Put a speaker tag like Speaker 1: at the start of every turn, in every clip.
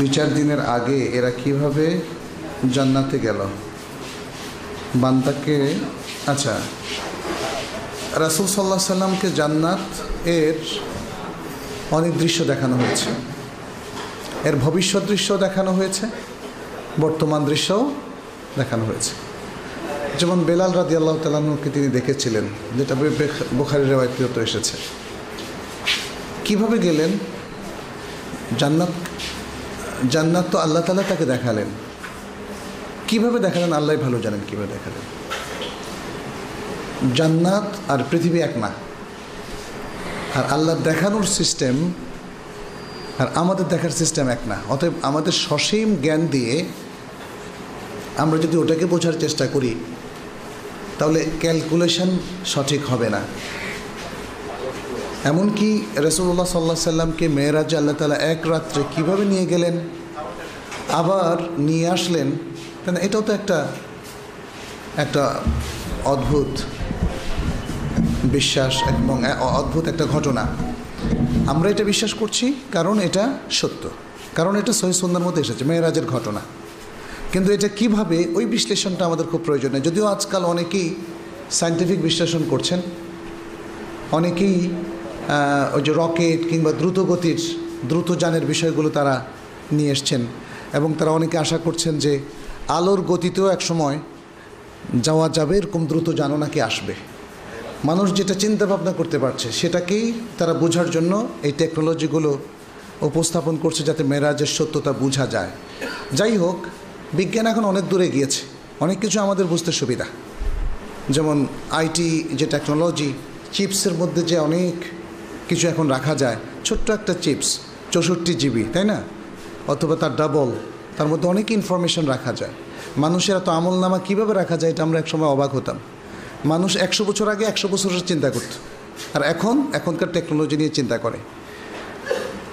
Speaker 1: বিচার দিনের আগে এরা কীভাবে জান্নাতে গেল? বান্দাকে আচ্ছা রাসুল সাল্লাহ সাল্লামকে জান্নাত এর অনেক দৃশ্য দেখানো হয়েছে। এর ভবিষ্যৎ দৃশ্য দেখানো হয়েছে, বর্তমান দৃশ্যও দেখানো হয়েছে। যেমন বেলাল রাদি আল্লাহ তালাহকে তিনি দেখেছিলেন, যেটা বোখারি রেওয়ায়তিত এসেছে। কীভাবে গেলেন? জান্নাত জান্নাত তো আল্লাহ তালা তাকে দেখালেন। কীভাবে দেখালেন? আল্লাহ ভালো জানেন কীভাবে দেখালেন। জান্নাত আর পৃথিবী এক না। আর আল্লাহ দেখানোর সিস্টেম আর আমাদের দেখার সিস্টেম এক না। অতএব আমাদের সসীম জ্ঞান দিয়ে আমরা যদি ওটাকে বোঝার চেষ্টা করি, তাহলে ক্যালকুলেশন সঠিক হবে না। এমনকি রসুল্লাহ সাল্লাহ সাল্লামকে মেয়েরাজ আল্লাহ তালা এক রাত্রে কীভাবে নিয়ে গেলেন? আবার নিয়ে আসলেন কেন এটাও তো একটা একটা অদ্ভুত বিশ্বাস এবং অদ্ভুত একটা ঘটনা। আমরা এটা বিশ্বাস করছি কারণ এটা সত্য, কারণ এটা সহি সন্ধ্যার মধ্যে এসেছে, মেয়েরাজের ঘটনা। কিন্তু এটা কীভাবে, ওই বিশ্লেষণটা আমাদের খুব প্রয়োজন যদিও আজকাল অনেকেই সায়েন্টিফিক বিশ্লেষণ করছেন, অনেকেই ওই যে রকেট কিংবা দ্রুতগতির, দ্রুতযানের বিষয়গুলো তারা নিয়ে এসছেন। এবং তারা অনেকে আশা করছেন যে আলোর গতিতেও এক সময় যাওয়া যাবে, এরকম দ্রুত জানো নাকি আসবে। মানুষ যেটা চিন্তা ভাবনা করতে পারছে, সেটাকেই তারা বোঝার জন্য এই টেকনোলজিগুলো উপস্থাপন করছে যাতে মেরাজের সত্যতা বোঝা যায়। যাই হোক, বিজ্ঞান এখন অনেক দূরে গিয়েছে। অনেক কিছু আমাদের বুঝতে সুবিধা। যেমন আইটি যে টেকনোলজি, চিপসের মধ্যে যে অনেক কিছু এখন রাখা যায়। ছোট্ট একটা চিপস, চৌষট্টি জিবি, তাই না? অথবা তার ডাবল তার মধ্যে অনেক ইনফরমেশন রাখা যায়। মানুষের এত আমল নামা কীভাবে রাখা যায় এটা আমরা একসময় অবাক হতাম। মানুষ একশো বছর আগে একশো বছরের চিন্তা করত। আর এখন, এখনকার টেকনোলজি নিয়ে চিন্তা করে।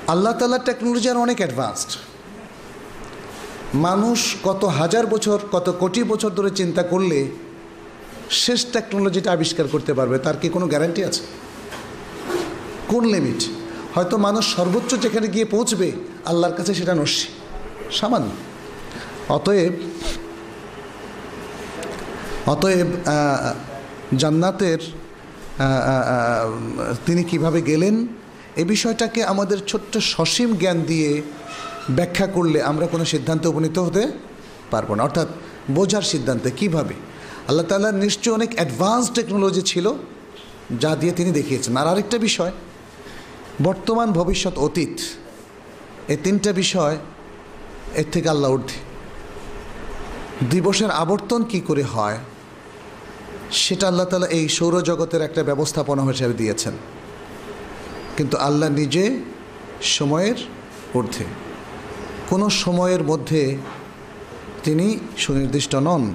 Speaker 1: আল্লাহ তাল্লার টেকনোলজি আর অনেক অ্যাডভান্সড মানুষ কত হাজার বছর, কত কোটি বছর ধরে চিন্তা করলে শেষ টেকনোলজিটা আবিষ্কার করতে পারবে, তার কি কোনো গ্যারান্টি আছে? কোন লিমিট হয়তো মানুষ সর্বোচ্চ যেখানে গিয়ে পৌঁছবে, আল্লাহর কাছে সেটা নস্যি। সামান্য। অতএব অতএব জান্নাতের তিনি কীভাবে গেলেন, এ বিষয়টাকে আমাদের ছোট্ট সসীম জ্ঞান দিয়ে ব্যাখ্যা করলে আমরা কোনো সিদ্ধান্তে উপনীত হতে পারব না। অর্থাৎ বোঝার সিদ্ধান্তে, কীভাবে? আল্লাহ তাল্লাহ নিশ্চয়ই অনেক অ্যাডভান্স টেকনোলজি ছিল, যা দিয়ে তিনি দেখিয়েছেন। আর আরেকটা বিষয় বর্তমান ভবিষ্যৎ অতীত এই তিনটা বিষয় এর থেকে আল্লাহ ঊর্ধ্বে। দিবসের আবর্তন কি করে হয়, সেটা আল্লাহ তালা এই সৌরজগতের একটা ব্যবস্থাপনা হিসেবে দিয়েছেন। কিন্তু আল্লাহ নিজে সময়ের ঊর্ধ্বে। কোনো সময়ের মধ্যে তিনি সুনির্দিষ্ট নন।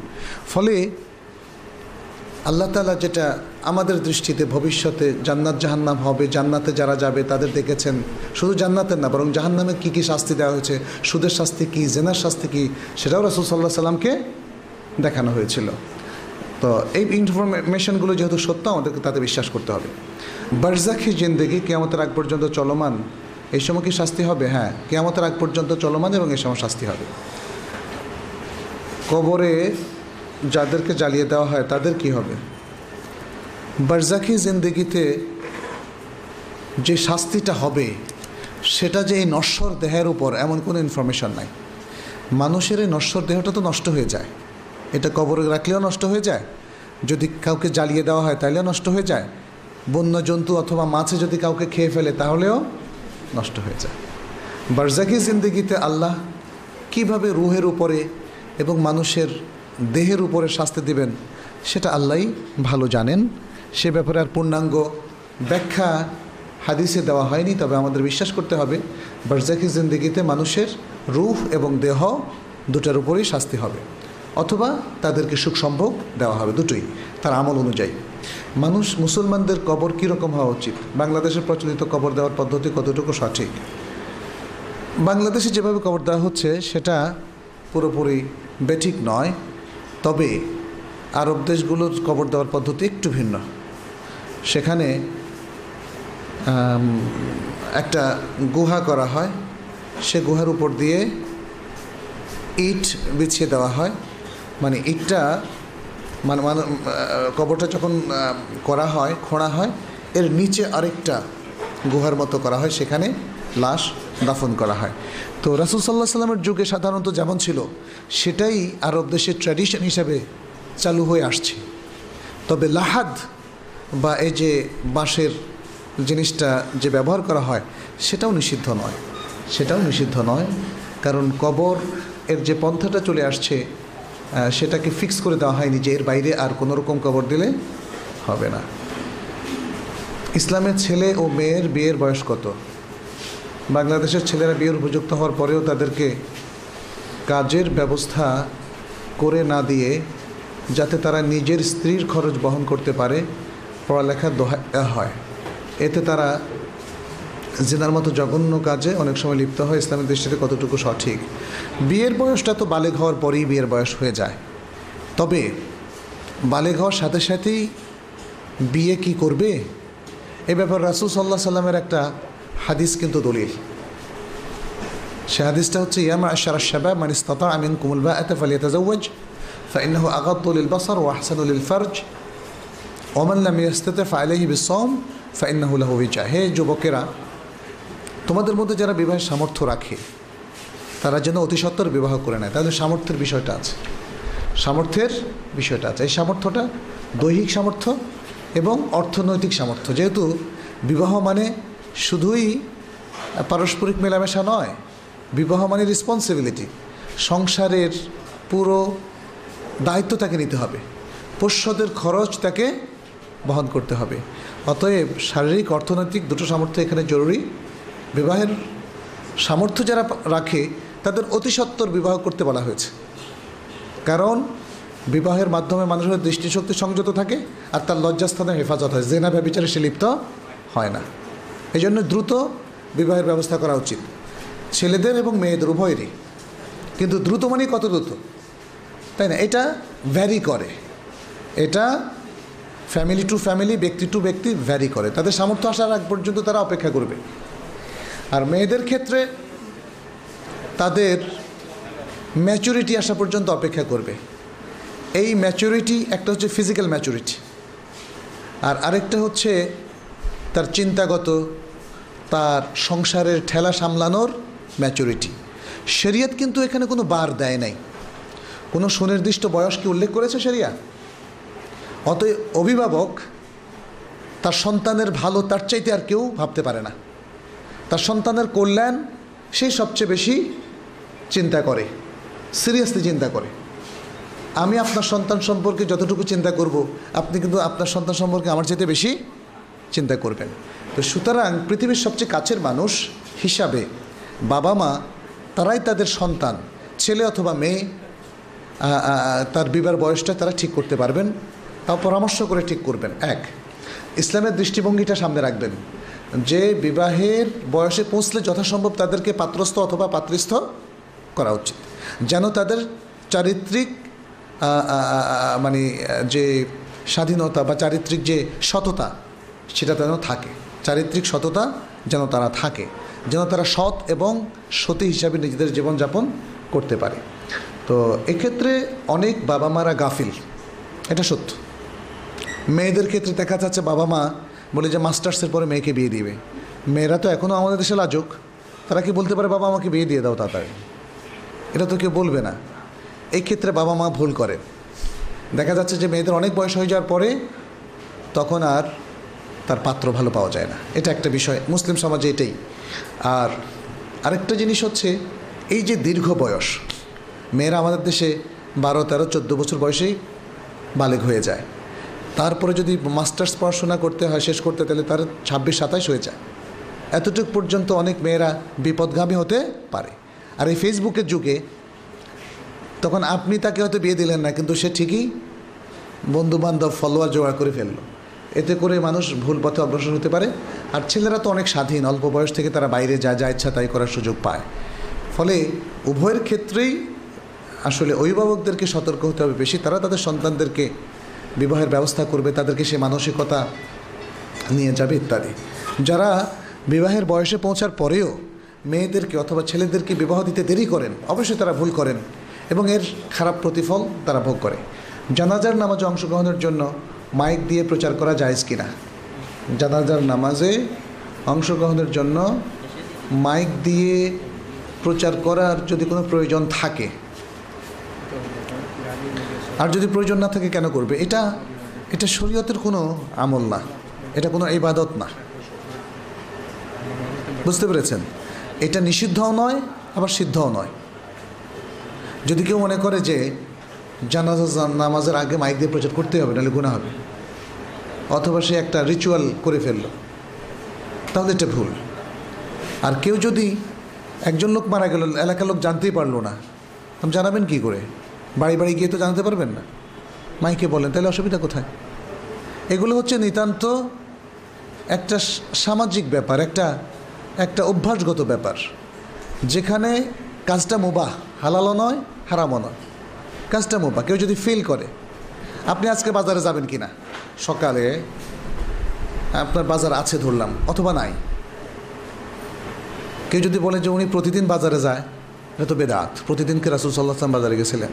Speaker 1: ফলে আল্লাহ তালা যেটা আমাদের দৃষ্টিতে ভবিষ্যতে জান্নাত জাহান্নাম হবে, জান্নাতে যারা যাবে তাদের দেখেছেন। শুধু জান্নাতের না, বরং জাহান্নামে কী কী শাস্তি দেওয়া হয়েছে, সুদের শাস্তি কী, জেনার শাস্তি কী, সেটাও রসুল সাল্লাহ সাল্লামকে দেখানো হয়েছিল। তো এই ইনফরমেশনগুলো যেহেতু সত্য, আমাদেরকে তাতে বিশ্বাস করতে হবে। বারজাখি জিন্দেগি কেয়ামতের আগ পর্যন্ত চলমান, এই সময় কি শাস্তি হবে? হ্যাঁ কেয়ামতের আগ পর্যন্ত চলমান এবং এই সময় শাস্তি হবে। কবরে যাদেরকে জ্বালিয়ে দেওয়া হয়, তাদের কি হবে? বারজাখি জিন্দিগিতে যে শাস্তিটা হবে, সেটা যে এই নশ্বর দেহের উপর এমন কোনো ইনফরমেশন নাই। মানুষের এই নশ্বর দেহটা তো নষ্ট হয়ে যায়। এটা কবরে রাখলেও নষ্ট হয়ে যায়। যদি কাউকে জ্বালিয়ে দেওয়া হয় তাহলেও নষ্ট হয়ে যায়। বন্য জন্তু অথবা মাছে যদি কাউকে খেয়ে ফেলে, তাহলেও নষ্ট হয়ে যায়। বারজাকি জিন্দিগিতে আল্লাহ কীভাবে রুহের উপরে এবং মানুষের দেহের উপরে শাস্তি দিবেন, সেটা আল্লাহই ভালো জানেন। সে ব্যাপারে আর পূর্ণাঙ্গ ব্যাখ্যা হাদিসে দেওয়া হয়নি, তবে আমাদের বিশ্বাস করতে হবে বারজাকি জিন্দিগিতে মানুষের রুহ এবং দেহ দুটার উপরেই শাস্তি হবে, অথবা তাদেরকে সুখ সম্ভোগ দেওয়া হবে দুটোই, তার আমল অনুযায়ী। মানুষ মুসলমানদের কবর কীরকম হওয়া উচিত? বাংলাদেশের প্রচলিত কবর দেওয়ার পদ্ধতি কতটুকু সঠিক? বাংলাদেশে যেভাবে কবর দেওয়া হচ্ছে, সেটা পুরোপুরি বেঠিক নয়। তবে আরব দেশগুলোর কবর দেওয়ার পদ্ধতি একটু ভিন্ন। সেখানে একটা গুহা করা হয়। সে গুহার উপর দিয়ে ইট বিছিয়ে দেওয়া হয়। মানে ইটটা মানে মানে কবরটা যখন করা হয়, খোঁড়া হয়, এর নিচে আরেকটা গুহার মতো করা হয়। সেখানে লাশ দাফন করা হয়। তো রাসুল সাল্লাহ সাল্লামের যুগে সাধারণত যেমন ছিল, সেটাই আরব দেশের ট্র্যাডিশন হিসাবে চালু হয়ে আসছে। তবে লাহাদ বা এই যে বাঁশের জিনিসটা যে ব্যবহার করা হয়, সেটাও নিষিদ্ধ নয়। সেটাও নিষিদ্ধ নয়, কারণ কবর এর যে পন্থাটা চলে আসছে সেটাকে ফিক্স করে দেওয়া হয়নি যে এর বাইরে আর কোনো রকম কবর দিলে হবে না। ইসলামের ছেলে ও মেয়ের বিয়ের বয়স কত? বাংলাদেশের ছেলেরা বিয়ের উপযুক্ত হওয়ার পরেও তাদেরকে কাজের ব্যবস্থা করে না দিয়ে যাতে তারা নিজের স্ত্রীর খরচ বহন করতে পারে পড়ালেখার দোহা হয়। এতে তারা জেনার মতো জঘন্য কাজে অনেক সময় লিপ্ত হয়। ইসলামের দৃষ্টিতে কতটুকু সঠিক? বিয়ের বয়সটা তো বালেগ হওয়ার পরেই বিয়ের বয়স হয়ে যায়। তবে বালেগ হওয়ার সাথে সাথেই বিয়ে কি করবে? এ ব্যাপার রাসুল সাল্লাহ সাল্লামের একটা হাদিস কিন্তু দলিল সে হাদিসটা হচ্ছে ইয়ামা আশার শাবাব মানে ইস্তাতা আমিন কুমুল বা এতে ফালিয়াতাজাওয়াজ فإنه أغض للبصر وأحسن للفرج ومن لم يستطع فعليه بالصوم فإنه له وجاء হে যুবকেরা তোমাদের মধ্যে যারা বিবাহের সামর্থ্য রাখে তারা যেন অতি সত্বর বিবাহ করে নেয় তাদের সামর্থ্যের বিষয়টা আছে সামর্থ্যের বিষয়টা আছে এই সামর্থ্যটা দৈহিক সামর্থ্য এবং অর্থনৈতিক সামর্থ্য যেহেতু বিবাহ মানে শুধুই পারস্পরিক মেলামেশা নয়, বিবাহ মানে রেসপন্সিবিলিটি সংসারের পুরো দায়িত্ব তাকে নিতে হবে। পোষ্যদের খরচ তাকে বহন করতে হবে। অতএব শারীরিক, অর্থনৈতিক দুটো সামর্থ্য এখানে জরুরি। বিবাহের সামর্থ্য যারা রাখে, তাদের অতি সত্বর বিবাহ করতে বলা হয়েছে। কারণ বিবাহের মাধ্যমে মানুষের দৃষ্টিশক্তি সংযত থাকে আর তার লজ্জাস্থানে হেফাজত হয়। জেনা ব্যবচারে সে লিপ্ত হয় না। এই জন্য দ্রুত বিবাহের ব্যবস্থা করা উচিত। ছেলেদের এবং মেয়েদের, উভয়েরই। কিন্তু দ্রুত মানে কত দ্রুত? তাই না? এটা ভ্যারি করে। এটা ফ্যামিলি টু ফ্যামিলি ব্যক্তি টু ব্যক্তি ভ্যারি করে। তাদের সামর্থ্য আসার আগ পর্যন্ত তারা অপেক্ষা করবে। আর মেয়েদের ক্ষেত্রে তাদের ম্যাচুরিটি আসা পর্যন্ত অপেক্ষা করবে। এই ম্যাচুরিটি একটা হচ্ছে ফিজিক্যাল ম্যাচুরিটি আর আরেকটা হচ্ছে তার চিন্তাগত তার সংসারের ঠেলা সামলানোর ম্যাচুরিটি শরিয়ত কিন্তু এখানে কোনো বার দেয় নাই। কোনো সুনির্দিষ্ট বয়স কি উল্লেখ করেছে শরিয়া? অতএব অভিভাবক, তার সন্তানের ভালো, তার চাইতে আর কেউ ভাবতে পারে না। তার সন্তানের কল্যাণ সেই সবচেয়ে বেশি চিন্তা করে সিরিয়াসলি চিন্তা করে। আমি আপনার সন্তান সম্পর্কে যতটুকু চিন্তা করব, আপনি কিন্তু আপনার সন্তান সম্পর্কে আমার চাইতে বেশি চিন্তা করবেন। তো সুতরাং পৃথিবীর সবচেয়ে কাছের মানুষ হিসাবে বাবা মা, তারাই তাদের সন্তান। ছেলে অথবা মেয়ে তার বিবার বয়সটা তারা ঠিক করতে পারবেন, তাও পরামর্শ করে ঠিক করবেন। এক, ইসলামের দৃষ্টিভঙ্গিটা সামনে রাখবেন। যে বিবাহের বয়সে পৌঁছলে যথাসম্ভব তাদেরকে পাত্রস্থ অথবা পাত্রস্থ করা উচিত। যেন তাদের চারিত্রিক মানে যে স্বাধীনতা বা চারিত্রিক যে সততা, সেটা যেন থাকে। চারিত্রিক সততা যেন তারা থাকে, যেন তারা সৎ এবং সতী হিসাবে নিজেদের জীবনযাপন করতে পারে। তো এক্ষেত্রে অনেক বাবা মারা গাফিল, এটা সত্য। মেয়েদের ক্ষেত্রে দেখা যাচ্ছে বাবা মা বলে যে মাস্টার্সের পরে মেয়েকে বিয়ে দিবে। মেয়েরা তো এখনও আমাদের দেশে লাজুক, তারা কি বলতে পারে বাবা আমাকে বিয়ে দিয়ে দাও তাড়াতাড়ি এটা তো কেউ বলবে না। এই ক্ষেত্রে বাবা মা ভুল করে। দেখা যাচ্ছে যে মেয়েদের অনেক বয়স হয়ে যাওয়ার পরে তখন আর তার পাত্র ভালো পাওয়া যায় না। এটা একটা বিষয়। মুসলিম সমাজে এটাই। আর আরেকটা জিনিস হচ্ছে, এই যে দীর্ঘ বয়স, মেয়েরা আমাদের দেশে বারো, তেরো, চোদ্দ বছর বয়সেই বালেগ হয়ে যায়। তারপরে যদি মাস্টার্স পড়াশোনা করতে হয়, শেষ করতে, তাহলে তার ছাব্বিশ, সাতাশ হয়ে যায়। এতটুক পর্যন্ত অনেক মেয়েরা বিপদগামী হতে পারে। আর এই ফেসবুকের যুগে, তখন আপনি তাকে হয়তো বিয়ে দিলেন না, কিন্তু সে ঠিকই বন্ধু বান্ধব ফলোয়ার জোগাড় করে ফেলল। এতে করে মানুষ ভুল পথে অগ্রসর হতে পারে। আর ছেলেরা তো অনেক স্বাধীন, অল্প বয়স থেকে তারা বাইরে যা যা ইচ্ছা তাই করার সুযোগ পায়। ফলে উভয়ের ক্ষেত্রেই আসলে অভিভাবকদেরকে সতর্ক হতে হবে বেশি। তারা তাদের সন্তানদেরকে বিবাহের ব্যবস্থা করবে, তাদেরকে সে মানসিকতা নিয়ে যাবে ইত্যাদি। যারা বিবাহের বয়সে পৌঁছার পরেও মেয়েদেরকে অথবা ছেলেদেরকে বিবাহ দিতে দেরি করেন, অবশ্যই তারা ভুল করেন এবং এর খারাপ প্রতিফল তারা ভোগ করে। জানাজার নামাজে অংশগ্রহণের জন্য মাইক দিয়ে প্রচার করা যায় কিনা? জানাজার নামাজে অংশগ্রহণের জন্য মাইক দিয়ে প্রচার করার যদি কোনো প্রয়োজন থাকে, আর যদি প্রয়োজন না থাকে কেন করবে? এটা এটা শরীয়তের কোনো আমল না, এটা কোনো ইবাদত না। বুঝতে পেরেছেন? এটা নিষিদ্ধও নয়, আবার সিদ্ধও নয়। যদি কেউ মনে করে যে জানাজা নামাজের আগে মাইক দিয়ে প্রচার করতে হবে, নাহলে গুণা হবে। অথবা সে একটা রিচুয়াল করে ফেলল। তাহলে এটা ভুল। আর কেউ যদি একজন লোক মারা গেল, এলাকার লোক জানতেই পারল না আপনি জানাবেন কি করে? বাড়ি বাড়ি গিয়ে তো জানাতে পারবেন না। মাইকে বলেন, তাহলে অসুবিধা কোথায়? এগুলো হচ্ছে নিতান্ত একটা সামাজিক ব্যাপার, একটা একটা অভ্যাসগত ব্যাপার। যেখানে কাজটা মুবাহ, হালালও নয়, হারামও নয়। কাজটা মুবাহ কেউ যদি ফিল করে, আপনি আজকে বাজারে যাবেন কি না সকালে আপনার বাজার আছে ধরলাম, অথবা নাই। কেউ যদি বলে যে উনি প্রতিদিন বাজারে যায়, এটা তো বেদাত। প্রতিদিনকে রাসুল সাল্লাহ আসলাম বাজারে গেছিলেন?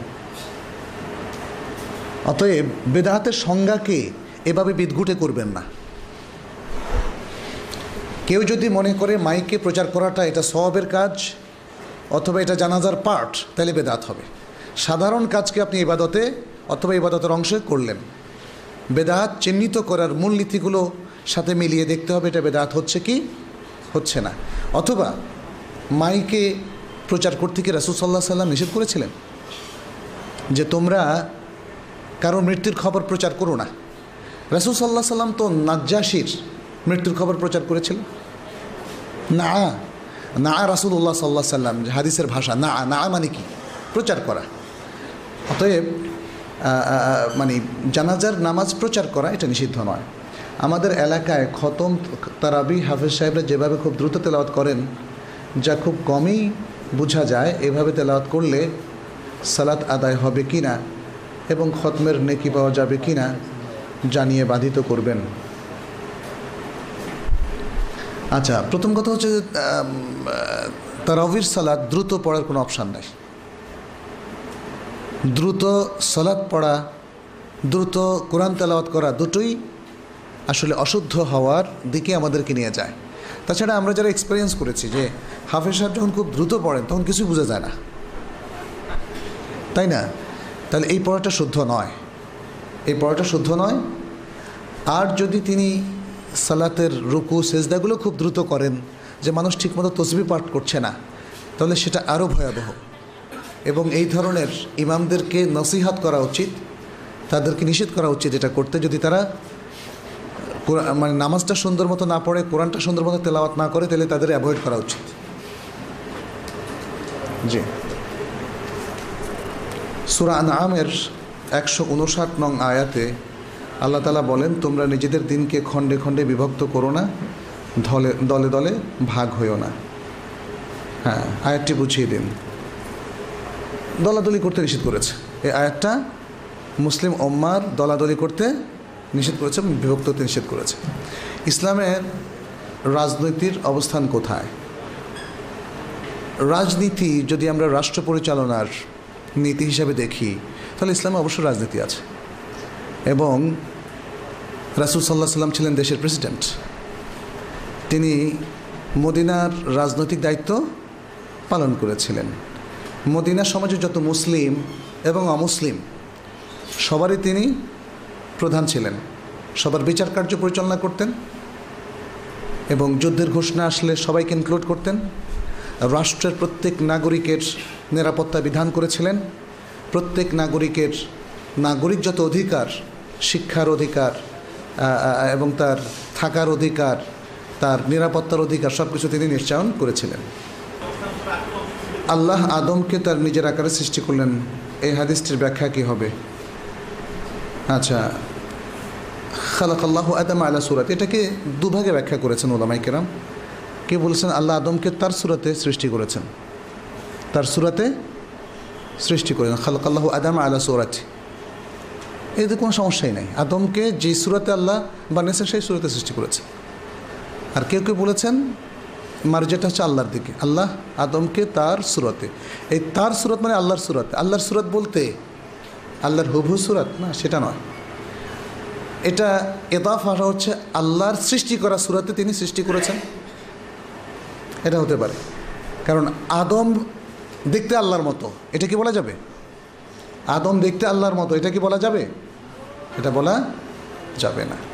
Speaker 1: অতএব বেদাহাতের সংজ্ঞাকে এভাবে বিদঘুটে করবেন না। কেউ যদি মনে করে মাইকে প্রচার করাটা এটা সবের কাজ, অথবা এটা জানাজার পার্ট তাহলে বেদাত হবে। সাধারণ কাজকে আপনি ইবাদতে অথবা ইবাদতের অংশে করলেন। বেদাত চিহ্নিত করার মূলনীতিগুলো সাথে মিলিয়ে দেখতে হবে, এটা বেদাত হচ্ছে কি? হচ্ছে না। অথবা মাইকে প্রচার করতে কি রাসুল সাল্লাহ সাল্লাম নিষেধ করেছিলেন? যে তোমরা কারও মৃত্যুর খবর প্রচার করো না। রাসুল সাল্লাহ সাল্লাম তো নাজ্জাসির মৃত্যুর খবর প্রচার করেছিলেন। না না রাসুল্লাহ সাল্লাহ সাল্লাম হাদিসের ভাষা না না মানে কি? প্রচার করা। অতএব মানে জানাজার নামাজ প্রচার করা এটা নিষিদ্ধ নয়। আমাদের এলাকায় খতম তারাবি হাফেজ সাহেবরা যেভাবে খুব দ্রুত তেলাওয়াত করেন, যা খুব কমই বোঝা যায় এভাবে তেলাওয়াত করলে সালাত আদায় হবে কি না এবং খতমের নেকি পাওয়া যাবে কি না জানিয়ে বাধিত করবেন। আচ্ছা প্রথম কথা হচ্ছে তারাবির সালাদ দ্রুত পড়ার কোনো অপশান নেই। দ্রুত সালাদ পড়া, দ্রুত কোরআন তেলাওয়াত করা দুটোই আসলে অশুদ্ধ হওয়ার দিকে আমাদেরকে নিয়ে যায়। তাছাড়া আমরা যারা এক্সপিরিয়েন্স করেছি যে হাফেজ সাহেব যখন খুব দ্রুত পড়েন, তখন কিছুই বোঝা যায় না। তাই না? তাহলে এই পড়াটা শুদ্ধ নয়। এই পড়াটা শুদ্ধ নয়। আর যদি তিনি সালাতের রুকু, সেজদাগুলো খুব দ্রুত করেন, যে মানুষ ঠিকমতো তসবি পাঠ করছে না, তাহলে সেটা আরও ভয়াবহ। এবং এই ধরনের ইমামদেরকে নসিহাত করা উচিত, তাদেরকে নিষেধ করা উচিত এটা করতে, যদি তারা মানে নামাজটা সুন্দর মতো না পড়ে, কোরআনটা সুন্দর মতো তেলাওয়াত না করে, তাহলে তাদের অ্যাভয়েড করা উচিত। জি। সুরা আমের একশো উনষাট নং আয়াতে আল্লাহ তালা বলেন, তোমরা নিজেদের দিনকে খণ্ডে খণ্ডে বিভক্ত করো না দলে দলে দলে ভাগ হইও না। হ্যাঁ আয়াতটি বুঝিয়ে দিন। দলাদলি করতে নিষেধ করেছে। এই আয়াতটা মুসলিম ওম্মার দলাদলি করতে নিষেধ করেছে বিভক্ত হতে নিষেধ করেছে। ইসলামের রাজনীতির অবস্থান কোথায়? রাজনীতি যদি আমরা রাষ্ট্র পরিচালনার নীতি হিসাবে দেখি, তাহলে ইসলামে অবশ্য রাজনীতি আছে। এবং রাসুল সাল্লাহ সাল্লাম ছিলেন দেশের প্রেসিডেন্ট। তিনি মদিনার রাজনৈতিক দায়িত্ব পালন করেছিলেন। মদিনা সমাজে যত মুসলিম এবং অমুসলিম, সবারই তিনি প্রধান ছিলেন। সবার বিচার কার্য পরিচালনা করতেন এবং যুদ্ধের ঘোষণা আসলে সবাইকে ইনক্লুড করতেন। রাষ্ট্রের প্রত্যেক নাগরিকের নিরাপত্তা বিধান করেছিলেন। প্রত্যেক নাগরিকের নাগরিক যত অধিকার, শিক্ষার অধিকার এবং তার থাকার অধিকার, তার নিরাপত্তার অধিকার সব কিছু তিনি নিশ্চয়ন করেছিলেন। আল্লাহ আদমকে তার নিজের আকারে সৃষ্টি করলেন। এই হাদিসটির ব্যাখ্যা কী হবে? আচ্ছা খালাক আল্লাহ আদম আল্লাহ সুরাত। এটাকে দুভাগে ব্যাখ্যা করেছেন ওলামাই কেরাম। কে বলেছেন, আল্লাহ আদমকে তার সুরাতে সৃষ্টি করেছেন। তার সুরাতে সৃষ্টি করেছেন। খালাক আল্লাহ আদম আল্লাহ সুরাত। এতে কোনো সমস্যাই নাই। আদমকে যে সুরাতে আল্লাহ বানিয়েছেন, সেই সুরাতে সৃষ্টি করেছে আর কেউ কেউ বলেছেন মার্জেটা হচ্ছে আল্লাহর দিকে। আল্লাহ আদমকে তার সুরতে। এই তার সুরত মানে আল্লাহর সুরত। আল্লাহর সুরত বলতে আল্লাহর হুবহু সুরত? না, সেটা নয়। এটা এদাফাটা হচ্ছে আল্লাহর সৃষ্টি করা সুরাতে তিনি সৃষ্টি করেছেন। এটা হতে পারে। কারণ আদম দেখতে আল্লাহর মতো। এটা কি বলা যাবে? আদম দেখতে আল্লাহর মতো। এটা কি বলা যাবে? এটা বলা যাবে না।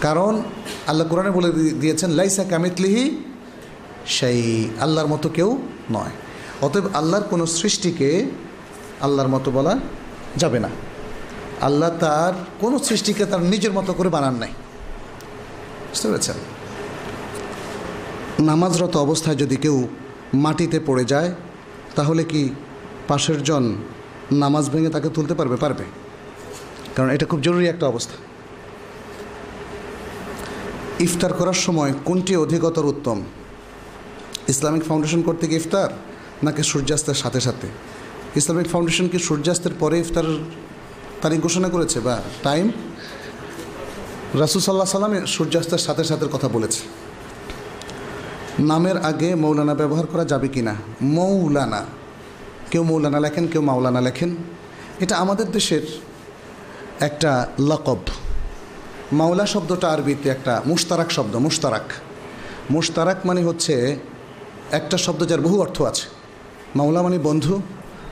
Speaker 1: কারণ আল্লাহ কোরআনে বলে দিয়েছেন, লাইসা কামিতলিহি সেই আল্লাহর মতো কেউ নয়। অতএব আল্লাহর কোনো সৃষ্টিকে আল্লাহর মতো বলা যাবে না। আল্লাহ তার কোনো সৃষ্টিকে তার নিজের মতো করে বানান নাই। বুঝতে পেরেছেন? নামাজরত অবস্থায় যদি কেউ মাটিতে পড়ে যায়, তাহলে কি পাশের জন নামাজ ভেঙে তাকে তুলতে পারবে? পারবে। কারণ এটা খুব জরুরি একটা অবস্থা। ইফতার করার সময় কোনটি অধিকতর উত্তম? ইসলামিক ফাউন্ডেশন করতে কি ইফতার নাকি সূর্যাস্তের সাথে সাথে? ইসলামিক ফাউন্ডেশন কি সূর্যাস্তের পরে ইফতার তারিখ ঘোষণা করেছে বা টাইম? রাসুল সাল্লাহ সাল্লামে সূর্যাস্তের সাথে সাথে কথা বলেছে। নামের আগে মৌলানা ব্যবহার করা যাবে কি না? মৌলানা। কেউ মৌলানা লেখেন, কেউ মাওলানা লেখেন। এটা আমাদের দেশের একটা লকব। মাওলা শব্দটা আরবিতে একটা মুশতারাক শব্দ, মুশতারাক। মুশতারাক মানে হচ্ছে একটা শব্দ যার বহু অর্থ আছে। মাওলা মানে বন্ধু,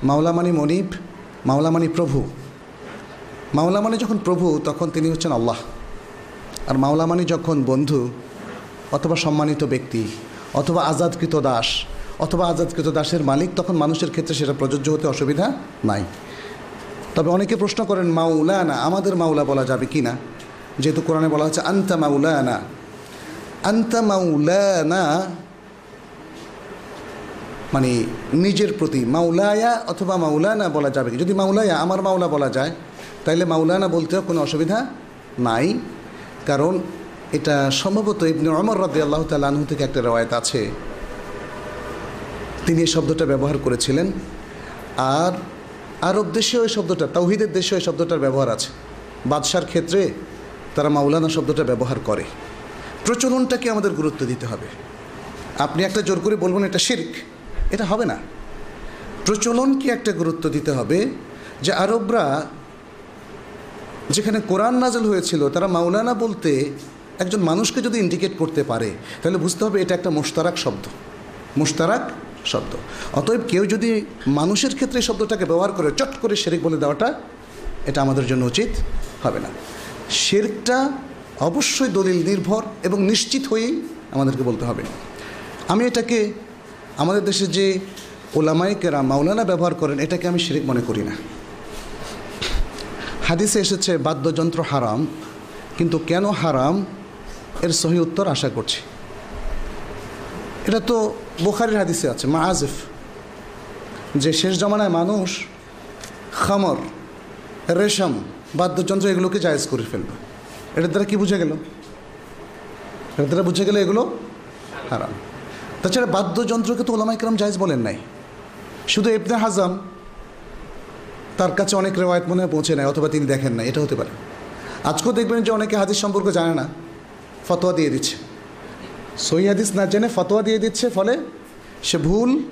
Speaker 1: মাওলা মানে মনিব, মাওলা মানে প্রভু। মাওলা মানে যখন প্রভু, তখন তিনি হচ্ছেন আল্লাহ। আর মাওলা মানে যখন বন্ধু, অথবা সম্মানিত ব্যক্তি, অথবা আজাদকৃত দাস, অথবা আজাদকৃত দাসের মালিক, তখন মানুষের ক্ষেত্রে সেটা প্রযোজ্য হতে অসুবিধা নাই। তবে অনেকে প্রশ্ন করেন মাওলা না আমাদের মাওলা বলা যাবে কি না? যেহেতু কোরআনে বলা হচ্ছে আন্তা মাউলানা আন্তা মাউলানা মানে নিজের প্রতি, মাউলায়া অথবা মাউলানা বলা যাবে যদি মাউলায়া, আমার মাওলা বলা যায়, তাইলে মাউলানা বলতেও কোনো অসুবিধা নাই। কারণ এটা সম্ভবত ইবনে অমর রাদি আল্লাহ তালু থেকে একটা রেওয়ায়ত আছে। তিনি এই শব্দটা ব্যবহার করেছিলেন। আর আরব দেশেও এই শব্দটা তৌহিদের দেশেও এই শব্দটার ব্যবহার আছে। বাদশার ক্ষেত্রে তারা মাওলানা শব্দটা ব্যবহার করে। প্রচলনটাকে আমাদের গুরুত্ব দিতে হবে। আপনি একটা জোর করে বলবেন এটা শির্ক, এটা হবে না। প্রচলনকে একটা গুরুত্ব দিতে হবে যে আরবরা যেখানে কোরআন নাজল হয়েছিল, তারা মাওলানা বলতে একজন মানুষকে যদি ইন্ডিকেট করতে পারে, তাহলে বুঝতে হবে এটা একটা মোশতারাক শব্দ। মোশতারাক শব্দ। অতএব কেউ যদি মানুষের ক্ষেত্রে শব্দটাকে ব্যবহার করে চট করে শেরিক বলে দেওয়াটা, এটা আমাদের জন্য উচিত হবে না। শেরকটা অবশ্যই দলিল নির্ভর এবং নিশ্চিত হয়েই আমাদেরকে বলতে হবে। আমি এটাকে, আমাদের দেশে যে ওলামাইকেরা মাওলানা ব্যবহার করেন, এটাকে আমি শিরিক মনে করি না। হাদিসে এসেছে, বাদ্যযন্ত্র হারাম, কিন্তু কেন হারাম? এর সহি উত্তর আশা করছি। এটা তো বোখারির হাদিসে আছে মা আজিফ যে শেষ জমানায় মানুষ খামর, রেশম বাদ্যযন্ত্র এগুলোকে জায়েজ করে ফেলবে। এটার দ্বারা কি বুঝে গেল? এটার দ্বারা বুঝে গেলে এগুলো হারাম। তাছাড়া বাদ্যযন্ত্রকে তো ওলামাইকরাম জায়েজ বলেন নাই। শুধু ইবনে হাজাম তার কাছে অনেক রেওয়ায়ত মনে হয় পৌঁছে নেয় অথবা তিনি দেখেন না এটা হতে পারে। আজকেও দেখবেন যে অনেকে হাদিস সম্পর্কে জানে না, ফতোয়া দিয়ে দিচ্ছে। সই হাদিস না জেনে ফতোয়া দিয়ে দিচ্ছে, ফলে সে ভুল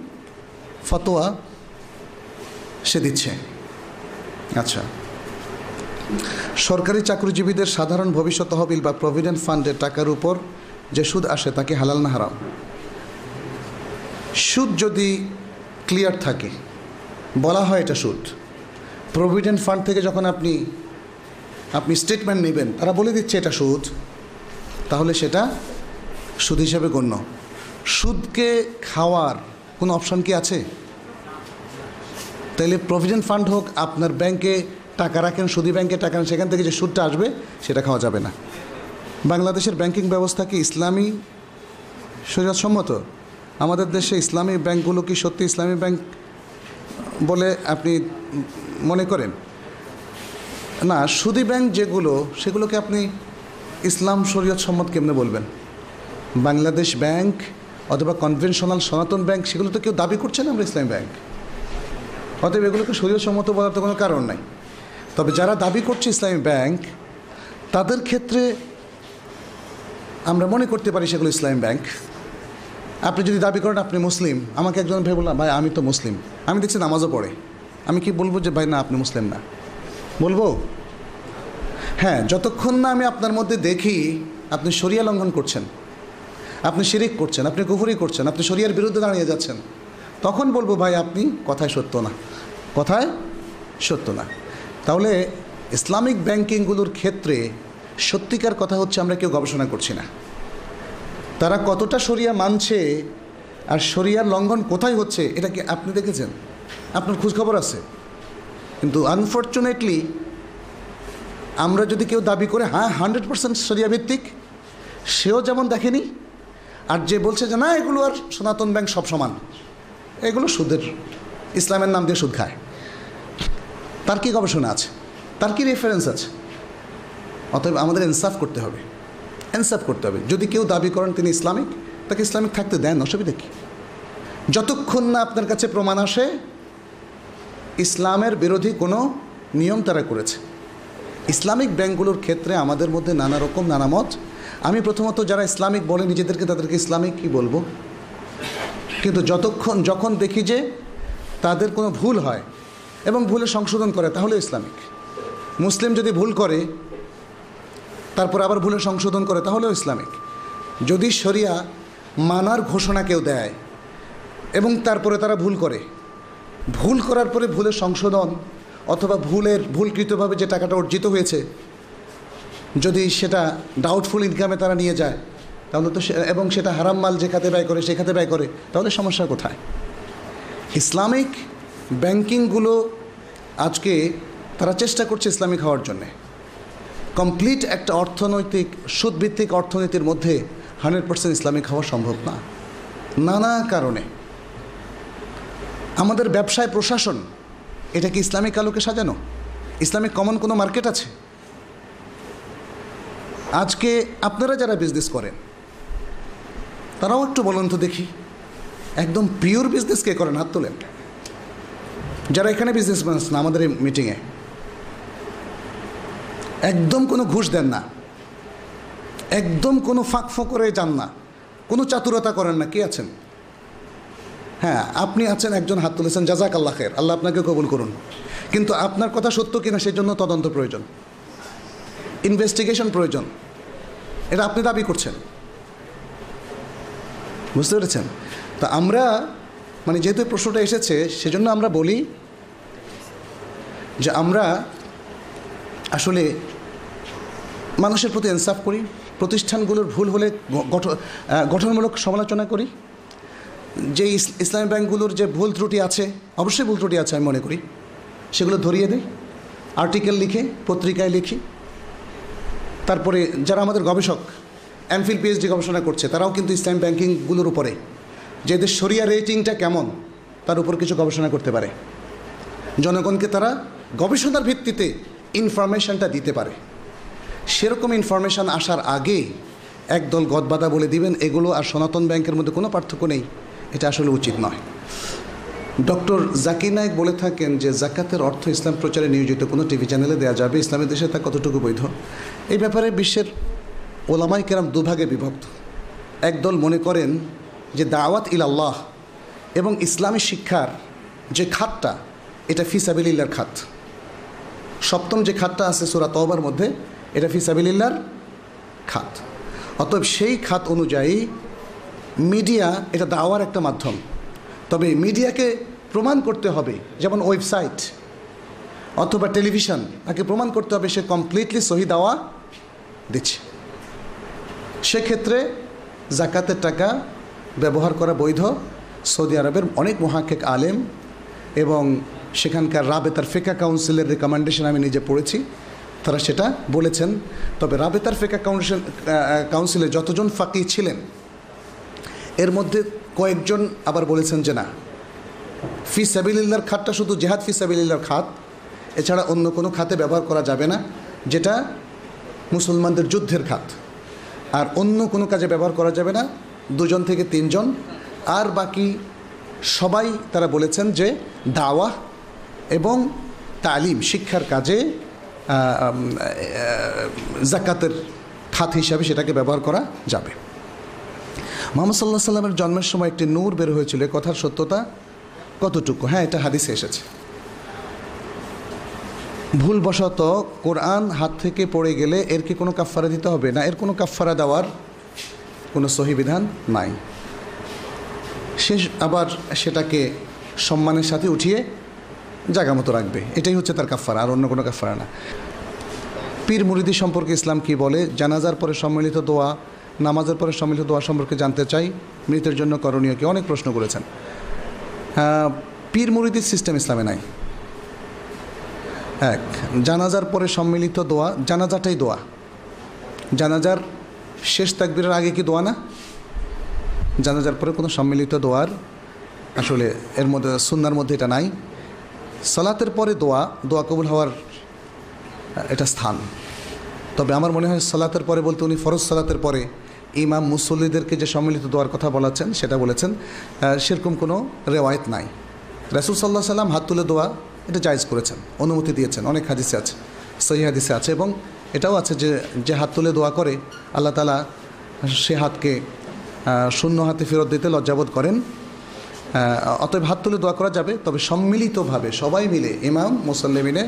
Speaker 1: ফতোয়া সে দিচ্ছে। আচ্ছা। সরকারি চাকরিজীবীদের সাধারণ ভবিষ্যৎ তহবিল বা প্রভিডেন্ট ফান্ডের টাকার উপর যে সুদ আসে তাকে হালাল না হারাম। সুদ যদি ক্লিয়ার থাকে, বলা হয় এটা সুদ। প্রভিডেন্ট ফান্ড থেকে যখন আপনি আপনি স্টেটমেন্ট নেবেন, তারা বলে দিচ্ছে এটা সুদ, তাহলে সেটা সুদ হিসাবে গণ্য। সুদকে খাওয়ার কোনো অপশান কি আছে? তাহলে প্রভিডেন্ট ফান্ড হোক, আপনার ব্যাংকে টাকা রাখেন, সুদী ব্যাংকে টাকা সেখান থেকে যে সুদটা আসবে, সেটা খাওয়া যাবে না। বাংলাদেশের ব্যাংকিং ব্যবস্থা কি ইসলামী শরীয়তসম্মত আমাদের দেশে ইসলামী ব্যাংকগুলো কি সত্যি ইসলামী ব্যাংক বলে আপনি মনে করেন? না, সুদী ব্যাংক যেগুলো, সেগুলোকে আপনি ইসলাম শরীয়ত সম্মত কেমনে বলবেন? বাংলাদেশ ব্যাংক অথবা কনভেনশনাল সনাতন ব্যাংক, সেগুলো তো কেউ দাবি করছে না আমরা ইসলামী ব্যাংক। অতএব এগুলোকে শরীয় সম্মত বলার তো কোনো কারণ নাই। তবে যারা দাবি করছে ইসলামী ব্যাংক, তাদের ক্ষেত্রে আমরা মনে করতে পারি সেগুলো ইসলামী ব্যাংক। আপনি যদি দাবি করেন আপনি মুসলিম, আমাকে একজন ভাই বললাম ভাই, আমি তো মুসলিম। আমি দেখছি নামাজও পড়ে। আমি কি বলব যে, ভাই, না, আপনি মুসলিম না? বলব? হ্যাঁ যতক্ষণ না আমি আপনার মধ্যে দেখি আপনি শরিয়া লঙ্ঘন করছেন, আপনি শিরিক করছেন, আপনি কুফুরি করছেন, আপনি শরিয়ার বিরুদ্ধে দাঁড়িয়ে যাচ্ছেন, তখন বলব, ভাই, আপনি কথায় সত্য না। কথায় সত্য না। তাহলে ইসলামিক ব্যাংকিংগুলোর ক্ষেত্রে সত্যিকার কথা হচ্ছে আমরা কেউ গবেষণা করছি না। তারা কতটা শরিয়া মানছে আর শরিয়ার লঙ্ঘন কোথায় হচ্ছে এটা কি আপনি দেখেছেন? আপনার খোঁজখবর আছে। কিন্তু আনফর্চুনেটলি আমরা যদি কেউ দাবি করে হ্যাঁ হান্ড্রেড পার্সেন্ট শরিয়া ভিত্তিক, সেও যেমন দেখেনি, আর যে বলছে যে, না, এগুলো আর সনাতন ব্যাংক সব সমান। এগুলো সুদের, ইসলামের নাম দিয়ে সুদ খায়। তার কি গবেষণা আছে? তার কি রেফারেন্স আছে? অতএব আমাদের ইনসাফ করতে হবে। ইনসাফ করতে হবে। যদি কেউ দাবি করেন তিনি ইসলামিক, তাকে ইসলামিক থাকতে দেন, অসুবিধা কী? যতক্ষণ না আপনার কাছে প্রমাণ আসে, ইসলামের বিরোধী কোনো নিয়ম তারা করেছে। ইসলামিক ব্যাংকগুলোর ক্ষেত্রে আমাদের মধ্যে নানা রকম নানা মত। আমি প্রথমত যারা ইসলামিক বলে নিজেদেরকে তাদেরকে ইসলামিক কি বলব? কিন্তু যতক্ষণ, যখন দেখি যে তাদের কোনো ভুল হয় এবং ভুলে সংশোধন করে, তাহলে ইসলামিক। মুসলিম যদি ভুল করে, তারপর আবার ভুলে সংশোধন করে, তাহলেও ইসলামিক। যদি শরিয়া মানার ঘোষণা কেউ দেয়, এবং তারপরে তারা ভুল করে, ভুল করার পরে ভুলের সংশোধন, অথবা ভুলের, ভুলকৃতভাবে যে টাকাটা অর্জিত হয়েছে, যদি সেটা ডাউটফুল ইনকামে তারা নিয়ে যায়, তাহলে তো এবং সেটা হারাম মাল যে খাতে ব্যয় করে, সে খাতে ব্যয় করে, তাহলে সমস্যা কোথায়? ইসলামিক ব্যাংকিংগুলো আজকে তারা চেষ্টা করছে ইসলামিক হওয়ার জন্যে। কমপ্লিট একটা অর্থনৈতিক, সুদভিত্তিক অর্থনীতির মধ্যে হান্ড্রেড পার্সেন্ট ইসলামিক হওয়া সম্ভব না। নানা কারণে। আমাদের ব্যবসায় প্রশাসন, এটা কি ইসলামিক আলোকে সাজানো? ইসলামিক কমন কোনো মার্কেট আছে? আজকে আপনারা যারা বিজনেস করেন, তারাও একটু বলুন তো দেখি। একদম পিওর বিজনেস কে করেন, হাত তোলেন। যারা এখানে বিজনেস না, আমাদের এই মিটিংয়ে একদম কোনো ঘুষ দেন না। একদম কোনো ফাঁক ফোঁ করে যান না। কোনো চাতুরতা করেন না। কে আছেন? হ্যাঁ আপনি আছেন, একজন হাত তুলেছেন। জাজাক আল্লাহ খের আল্লাহ আপনাকে কবুল করুন। কিন্তু আপনার কথা সত্য কিনা সেই জন্য তদন্ত প্রয়োজন। ইনভেস্টিগেশন প্রয়োজন। এটা আপনি দাবি করছেন। বুঝতে পেরেছেন? তা আমরা মানে যেহেতু প্রশ্নটা এসেছে, সেজন্য আমরা বলি যে আমরা আসলে মানুষের প্রতি ইনসাফ করি, প্রতিষ্ঠানগুলোর ভুল হলে গঠন গঠনমূলক সমালোচনা করি, যে ইস- ইসলামী ব্যাংকগুলোর যে ভুল ত্রুটি আছে, অবশ্যই ভুল ত্রুটি আছে আমি মনে করি, সেগুলো ধরিয়ে দিই, আর্টিকেল লিখে, পত্রিকায় লিখি, তারপরে যারা আমাদের গবেষক এমফিল পিএইচডি গবেষণা করছে, তারাও কিন্তু ইসলাম ব্যাংকিংগুলোর উপরে যে এদের শরিয়া রেটিংটা কেমন, তার উপর কিছু গবেষণা করতে পারে। জনগণকে তারা গবেষণার ভিত্তিতে ইনফরমেশনটা দিতে পারে। সেরকম ইনফরমেশান আসার আগে একদল গদবাদা বলে দিবেন, এগুলো আর সনাতন ব্যাংকের মধ্যে কোনো পার্থক্য নেই। এটা আসলে উচিত নয়। ডক্টর জাকির নায়ক বলে থাকেন যে, জাকাতের অর্থ ইসলাম প্রচারে নিয়োজিত কোনো টিভি চ্যানেলে দেওয়া যাবে। ইসলামের দেশে তা কতটুকু বৈধ? এই ব্যাপারে বিশ্বের ওলামাই কেরাম দুভাগে বিভক্ত। একদল মনে করেন যে দাওয়াত ইল আল্লাহ এবং ইসলামী শিক্ষার যে খাতটা, এটা ফিসাবিল্লার খাত। সপ্তম যে খাতটা আছে সুরা তওবার মধ্যে, এটা ফিসাবিল্লার খাত। অতএব সেই খাত অনুযায়ী মিডিয়া এটা দাওয়ার একটা মাধ্যম। তবে মিডিয়াকে প্রমাণ করতে হবে, যেমন ওয়েবসাইট অথবা টেলিভিশন, তাকে প্রমাণ করতে হবে সে কমপ্লিটলি সহি দাওয়া দিচ্ছে। সেক্ষেত্রে জাকাতের টাকা ব্যবহার করা বৈধ। সৌদি আরবের অনেক মহাক্ষেক আলেম এবং সেখানকার রাবেতার ফেকা কাউন্সিলের রেকমেন্ডেশন আমি নিজে পড়েছি, তারা সেটা বলেছেন। তবে রাবেতার ফেকা কাউন্সিল কাউন্সিলে যতজন ফাঁকি ছিলেন, এর মধ্যে কয়েকজন আবার বলেছেন যে না, ফি সাবিলিল্লার খাতটা শুধু জেহাদ ফি সাবিলিল্লার খাত, এছাড়া অন্য কোনো খাতে ব্যবহার করা যাবে না, যেটা মুসলমানদের যুদ্ধের খাত। আর অন্য কোনো কাজে ব্যবহার করা যাবে না দুজন থেকে তিনজন। আর বাকি সবাই তারা বলেছেন যে দাওয়া এবং তালিম, শিক্ষার কাজে জাকাতের খাত হিসাবে সেটাকে ব্যবহার করা যাবে। মোহাম্মদ সাল্লাহ সাল্লামের জন্মের সময় একটি নূর বের হয়েছিল। কথার সত্যতা কতটুকু? হ্যাঁ এটা হাদিসে এসেছে। ভুলবশত কোরআন হাত থেকে পড়ে গেলে এর কি কোনো কাফফারা দিতে হবে? না, এর কোনো কাফফারা দেওয়ার কোনো সহি বিধান নাই। সে আবার সেটাকে সম্মানের সাথে উঠিয়ে জায়গা মতো রাখবে। এটাই হচ্ছে তার কাফফারা, আর অন্য কোনো কাফফারা না। পীর মুরিদি সম্পর্কে ইসলাম কি বলে? জানাজার পরে সম্মিলিত দোয়া, নামাজের পরে সম্মিলিত দোয়া সম্পর্কে জানতে চাই। মৃতের জন্য করণীয় কি? অনেক প্রশ্ন করেছেন। পীর মুরিদির সিস্টেম ইসলামে নাই। এক, জানাজার পরে সম্মিলিত দোয়া, জানাজাটাই দোয়া। জানাজার শেষ তাকবীরের আগে কি দোয়া না? জানাজার পরে কোনো সম্মিলিত দোয়ার আসলে এর মধ্যে, সুন্নার মধ্যে এটা নাই। সালাতের পরে দোয়া দোয়া কবুল হওয়ার এটা স্থান। তবে আমার মনে হয় সালাতের পরে বলতে উনি ফরজ সালাতের পরে ইমাম মুসল্লিদেরকে যে সম্মিলিত দোয়ার কথা বলাচ্ছেন, সেটা বলেছেন সেরকম কোনো রেওয়ায়ত নাই। রাসুল সাল্লাহ সাল্লাম হাত তুলে দোয়া এটা জায়জ করেছেন, অনুমতি দিয়েছেন, অনেক হাদিসে আছে, সহি হাদিসে আছে এবং এটাও আছে যে যে হাত তুলে দোয়া করে, আল্লাহ তালা সে হাতকে শূন্য হাতে ফেরত দিতে লজ্জাবোধ করেন। অতএব হাত তুলে দোয়া করা যাবে, তবে সম্মিলিতভাবে সবাই মিলে, ইমাম মুসল্লি মিলে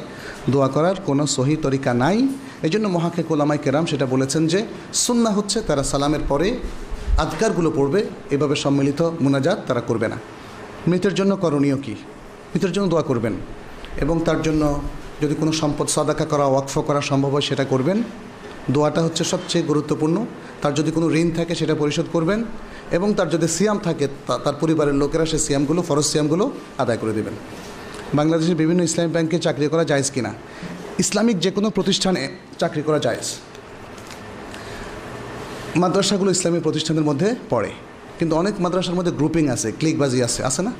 Speaker 1: দোয়া করার কোনো সহি তরিকা নাই। এই জন্য মহাকে কোলামাই কেরাম সেটা বলেছেন যে সুন্না হচ্ছে তারা সালামের পরে আধকারগুলো পড়বে, এভাবে সম্মিলিত মুনাজাত তারা করবে না। মৃতের জন্য করণীয় কি? মৃতের জন্য দোয়া করবেন এবং তার জন্য যদি কোনো সম্পদ সদাকা করা, ওয়াকফ করা সম্ভব হয়, সেটা করবেন। দোয়াটা হচ্ছে সবচেয়ে গুরুত্বপূর্ণ। তার যদি কোনো ঋণ থাকে, সেটা পরিশোধ করবেন। এবং তার যদি সিয়াম থাকে তার পরিবারের লোকেরা সেই সিয়ামগুলো, ফরজ সিয়ামগুলো আদায় করে দেবেন। বাংলাদেশের বিভিন্ন ইসলামিক ব্যাংকে চাকরি করা জায়েজ কিনা? ইসলামিক যে কোনো প্রতিষ্ঠানে চাকরি করা জায়েজ। মাদ্রাসাগুলো ইসলামী প্রতিষ্ঠানের মধ্যে পড়ে। কিন্তু অনেক মাদ্রাসার মধ্যে গ্রুপিং আছে, ক্লিকবাজি আছে আছে না?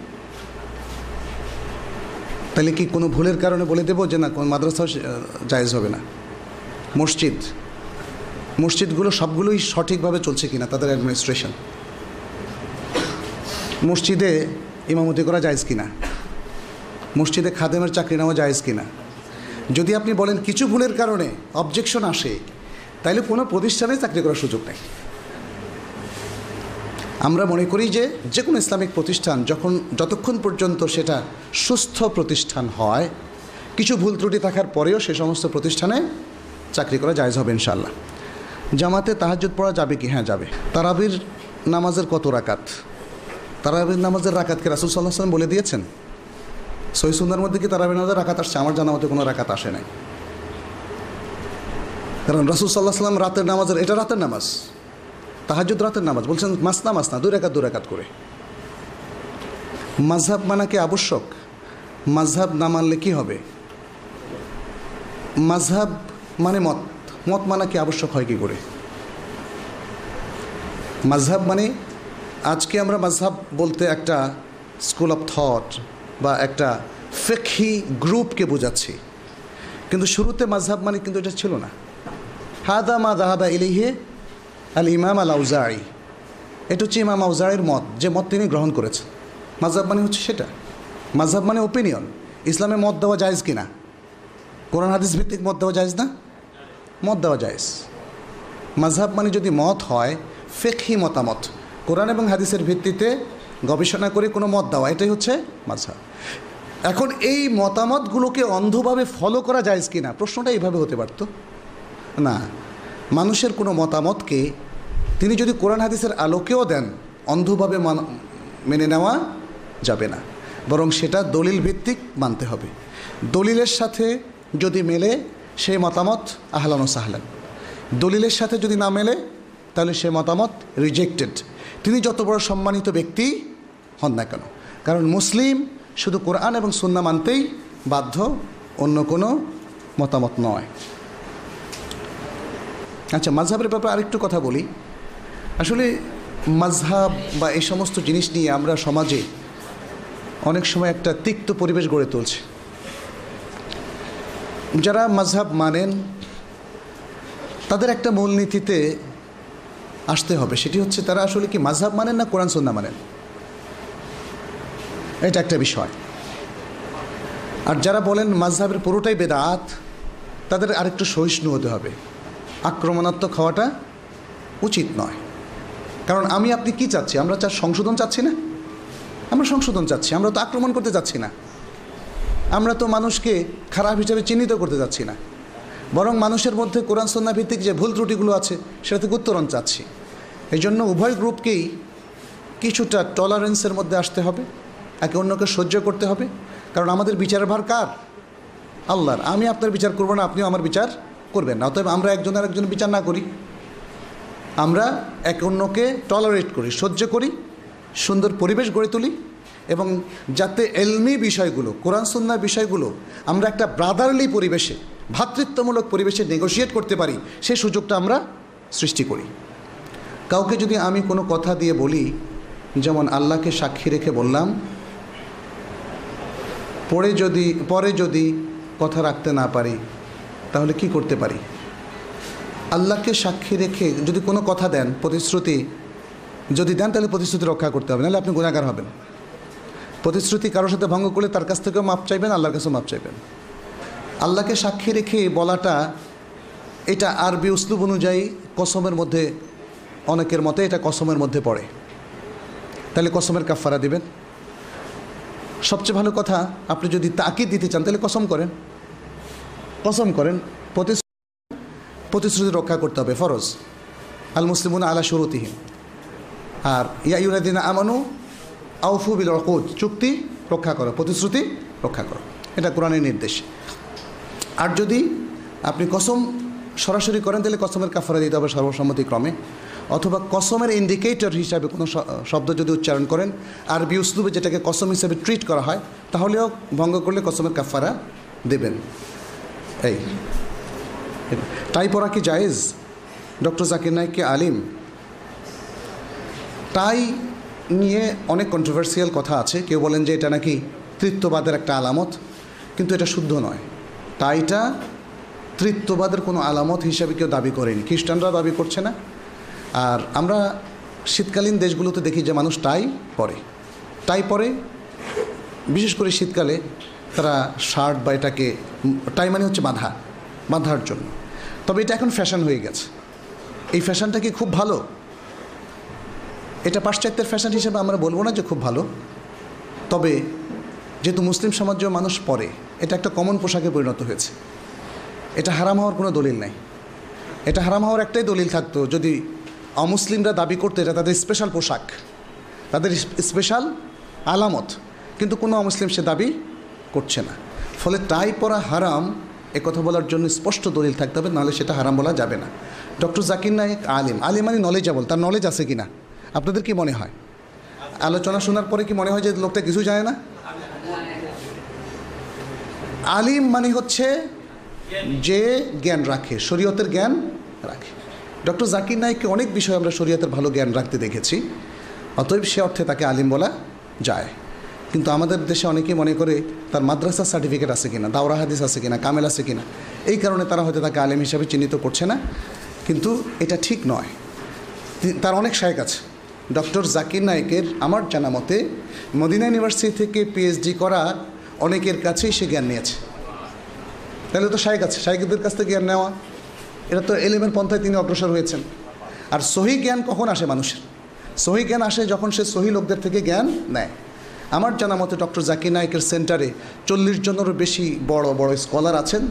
Speaker 1: তাহলে কি কোনো ভুলের কারণে বলে দেবো যে না, কোন মাদ্রাসাও জায়েজ হবে না? মসজিদ। মসজিদগুলো সবগুলোই সঠিকভাবে চলছে কিনা তাদের অ্যাডমিনিস্ট্রেশন মসজিদে ইমামতি করা জায়েজ কিনা? মসজিদে খাদেমের চাকরি নেওয়া জায়েজ কিনা? যদি আপনি বলেন কিছু ভুলের কারণে অবজেকশন আসে তাইলে কোনো প্রতিষ্ঠানে চাকরি করার সুযোগ নেই। আমরা মনে করি যে যে কোনো ইসলামিক প্রতিষ্ঠান যখন যতক্ষণ পর্যন্ত সেটা সুস্থ প্রতিষ্ঠান হয়, কিছু ভুল ত্রুটি থাকার পরেও সে সমস্ত প্রতিষ্ঠানে চাকরি করা জায়জ হবে ইনশাল্লাহ জামাতে তাহাজ্জুদ পড়া যাবে কি? হ্যাঁ যাবে। তারাবির নামাজের কত রাকাত? তারাবির নামাজের রাকাতকে রাসুল সাল্লাহ সাল্লাম বলে দিয়েছেন? সহি সুন্দর মধ্যে কি তারাবির নামাজের রাকাত আসছে? আমার জানা কোনো রাকাত আসে নাই। কারণ রাসুল সাল্লাহ সাল্লাম রাতের নামাজের এটা রাতের নামাজ। তাহাজুদ রাতের নামাজ বলছেন, মাসনা মাসনা, দুই রেখাত দু রেখাত করে। মাঝহাব মানা কি আবশ্যক? মাঝহাব না মানলে কি হবে? মাঝহাব মানে মত। মত মানা কি আবশ্যক হয় কি করে? মাঝহাব মানে আজকে আমরা মাঝহাব বলতে একটা স্কুল অফ থট বা একটা ফেকহি গ্রুপকে বোঝাচ্ছি। কিন্তু শুরুতে মাঝহাব মানে কিন্তু এটা ছিল না। হাদা মা দাহাবা ইলিহে আল ইমাম আল আউজাই এটা হচ্ছে ইমাম আউজাইয়ের মত, যে মত তিনি গ্রহণ করেছেন। মাঝহাব মানে হচ্ছে সেটা। মাঝহাব মানে ওপিনিয়ন ইসলামে মত দেওয়া জায়েজ কি না কোরআন হাদিস ভিত্তিক মত দেওয়া জায়েজ না? মত দেওয়া জায়েজ। মাঝহাব মানে যদি মত হয়, ফেকহি মতামত। কোরআন এবং হাদিসের ভিত্তিতে গবেষণা করে কোনো মত দেওয়া, এটাই হচ্ছে মাঝহাব এখন এই মতামতগুলোকে অন্ধভাবে ফলো করা যায় কি না প্রশ্নটা এইভাবে হতে পারতো। না। মানুষের কোনো মতামতকে তিনি যদি কোরআন হাদিসের আলোকেও দেন, অন্ধভাবে মান- নেওয়া যাবে না। বরং সেটা দলিল ভিত্তিক মানতে হবে। দলিলের সাথে যদি মেলে সেই মতামত আহলান ও সাহলান। দলিলের সাথে যদি না মেলে, তাহলে সে মতামত রিজেক্টেড তিনি যত বড় সম্মানিত ব্যক্তি হন না কেন। কারণ মুসলিম শুধু কোরআন এবং সুন্না মানতেই বাধ্য, অন্য কোনো মতামত নয়। আচ্ছা মাঝহাবের ব্যাপারে আরেকটু কথা বলি। আসলে মাঝহাব বা এই সমস্ত জিনিস নিয়ে আমরা সমাজে অনেক সময় একটা তিক্ত পরিবেশ গড়ে তুলছে। যারা মাঝহাব মানেন, তাদের একটা মূলনীতিতে আসতে হবে। সেটি হচ্ছে তারা আসলে কি মাঝহাব মানেন না কোরআন সন্না মানেন? এটা একটা বিষয়। আর যারা বলেন মাঝহাবের পুরোটাই বেদাত, তাদের আরেকটু সহিষ্ণু হতে হবে। আক্রমণাত্মক হওয়াটা উচিত নয়। কারণ আমি, আপনি কি চাচ্ছি? আমরা চা সংশোধন চাচ্ছি না? আমরা সংশোধন চাচ্ছি, আমরা তো আক্রমণ করতে চাচ্ছি না। আমরা তো মানুষকে খারাপ হিসাবে চিহ্নিত করতে চাচ্ছি না। বরং মানুষের মধ্যে কোরআন সন্না ভিত্তিক যে ভুল ত্রুটিগুলো আছে সেটা থেকে উত্তরণ চাচ্ছি। এই জন্য উভয় গ্রুপকেই কিছুটা টলারেন্সের মধ্যে আসতে হবে, একে অন্যকে সহ্য করতে হবে। কারণ আমাদের বিচারের ভার কার? আল্লাহর। আমি আপনার বিচার করব না, আপনিও আমার বিচার করবেন না, অতএব আমরা একজন আর একজন বিচার না করি। আমরা এক অন্যকে টলারেট করি, সহ্য করি, সুন্দর পরিবেশ গড়ে তুলি এবং যাতে এলমি বিষয়গুলো, কোরআন সুন্নার বিষয়গুলো আমরা একটা ব্রাদারলি পরিবেশে ভ্রাতৃত্বমূলক পরিবেশে নেগোশিয়েট করতে পারি, সে সুযোগটা আমরা সৃষ্টি করি। কাউকে যদি আমি কোনো কথা দিয়ে বলি, যেমন আল্লাহকে সাক্ষী রেখে বললাম, পরে যদি পরে যদি কথা রাখতে না পারি তাহলে কি করতে পারি? আল্লাহকে সাক্ষী রেখে যদি কোনো কথা দেন, প্রতিশ্রুতি যদি দেন, তাহলে প্রতিশ্রুতি রক্ষা করতে হবে, নাহলে আপনি গুণাগার হবেন। প্রতিশ্রুতি কারোর সাথে ভঙ্গ করলে তার কাছ থেকেও মাপ চাইবেন, আল্লাহর কাছেও মাপ চাইবেন। আল্লাহকে সাক্ষী রেখে বলাটা এটা আরবি উসলুব অনুযায়ী কসমের মধ্যে, অনেকের মতে এটা কসমের মধ্যে পড়ে। তাহলে কসমের কাফারা দিবেন। সবচেয়ে ভালো কথা, আপনি যদি তাকিদ দিতে চান, তাহলে কসম করেন। কসম করেন, প্রতিশ্রুতি প্রতিশ্রুতি রক্ষা করতে হবে, ফরজ। আল মুসলিমুন আলা শুরুতিহীন আর ইয়া ইউনাদিন আমানু আউফু বিল রকুদ চুক্তি রক্ষা করো, প্রতিশ্রুতি রক্ষা করো। এটা কোরআনের নির্দেশ। আর যদি আপনি কসম সরাসরি করেন, তাহলে কসমের কাফারা দিতে হবে সর্বসম্মতিক্রমে। অথবা কসমের ইন্ডিকেটর হিসাবে কোনো শব্দ যদি উচ্চারণ করেন, আরবি উসলুবে যেটাকে কসম হিসাবে ট্রিট করা হয়, তাহলেও ভঙ্গ করলে কসমের কাফারা দেবেন। এই টাই পরা কি জায়েজ? ডক্টর জাকির নাইক কে আলিম? টাই নিয়ে অনেক কন্ট্রোভার্সিয়াল কথা আছে। কেউ বলেন যে এটা নাকি তৃত্ববাদের একটা আলামত, কিন্তু এটা শুদ্ধ নয়। টাইটা তৃত্ববাদের কোনো আলামত হিসাবে কেউ দাবি করেনি। খ্রিস্টানরা দাবি করছে না। আর আমরা শীতকালীন দেশগুলোতে দেখি যে মানুষ টাই পরে টাই পরে বিশেষ করে শীতকালে। তারা শার্ট বা এটাকে টাই মানে হচ্ছে বাঁধা, বাঁধার জন্য। তবে এটা এখন ফ্যাশন হয়ে গেছে। এই ফ্যাশনটা কি খুব ভালো? এটা পাশ্চাত্যের ফ্যাশন হিসেবে আমরা বলব না যে খুব ভালো। তবে যেহেতু মুসলিম সমাজেও মানুষ পরে, এটা একটা কমন পোশাকে পরিণত হয়েছে। এটা হারাম হওয়ার কোনো দলিল নাই। এটা হারাম হওয়ার একটাই দলিল থাকতো, যদি অমুসলিমরা দাবি করতো এটা তাদের স্পেশাল পোশাক, তাদের স্পেশাল আলামত। কিন্তু কোনো অমুসলিম সে দাবি করছে না। ফলে টাই পরা হারাম, এ কথা বলার জন্য স্পষ্ট দলিল থাকতে হবে, নাহলে সেটা হারাম বলা যাবে না। ডক্টর জাকির নায়ক আলিম আলিম মানে নলেজেবল তার নলেজ আছে কি না আপনাদের কি মনে হয়? আলোচনা শোনার পরে কি মনে হয় যে লোকটা কিছু জানে না? আলিম মানে হচ্ছে যে জ্ঞান রাখে, শরীয়তের জ্ঞান রাখে। ডক্টর জাকির নাইককে অনেক বিষয়ে আমরা শরীয়তের ভালো জ্ঞান রাখতে দেখেছি, অতএব সে অর্থে তাকে আলিম বলা যায়। কিন্তু আমাদের দেশে অনেকেই মনে করে তার মাদ্রাসার সার্টিফিকেট আছে কিনা, দাওরা হাদিস আছে কিনা, কামেল আছে কিনা। এই কারণে তারা হয়তো তাকে আলেম হিসাবে চিহ্নিত করছে না। কিন্তু এটা ঠিক নয়। তার অনেক শায়ক আছে। ডক্টর জাকির নায়কের আমার জানা মতে মদিনা ইউনিভার্সিটি থেকে পিএইচডি করা অনেকের কাছেই সে জ্ঞান নিয়েছে। তাহলে তো শায়ক আছে শায়কদের কাছ থেকে জ্ঞান নেওয়া। এটা তো এলেমের পন্থায় তিনি অগ্রসর হয়েছেন। আর সহি জ্ঞান কখন আসে মানুষের? সহি জ্ঞান আসে যখন সে সহি লোকদের থেকে জ্ঞান নেয়। আমার জানা মতে ডক্টর জাকির নায়কের সেন্টারে চল্লিশ জনেরও বেশি বড় বড় স্কলার আছেন।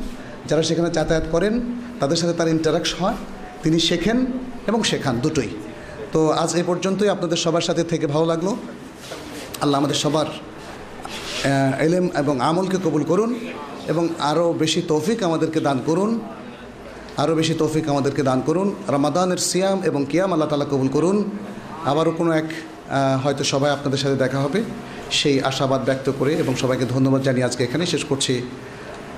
Speaker 1: যারা সেখানে যাতায়াত করেন, তাদের সাথে তার ইন্টারাকশন হয়। তিনি শেখেন এবং শেখান দুটোই। তো আজ এ পর্যন্তই। আপনাদের সবার সাথে থেকে ভালো লাগল। আল্লাহ আমাদের সবার এলেম এবং আমলকে কবুল করুন এবং আরও বেশি তৌফিক আমাদেরকে দান করুন। আরও বেশি তৌফিক আমাদেরকে দান করুন। রামাদানের সিয়াম এবং কিয়াম আল্লাহ তালা কবুল করুন। আবারও কোনো এক হয়তো সবাই আপনাদের সাথে দেখা হবে। সেই আশাবাদ ব্যক্ত করে এবং সবাইকে ধন্যবাদ জানিয়ে আজকে এখানে শেষ করছি।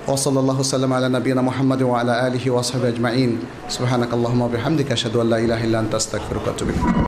Speaker 1: ওসল্লাহ সাল্লাম আলা নবীনা মোহাম্মদ আলা আলহি ওয়াসাব আজমাইন। সুবাহানাক আল্লাহমা হামদিকা সাদু আল্লাহ ইহিল্লান তাস্তাক ফিরকাতুবিন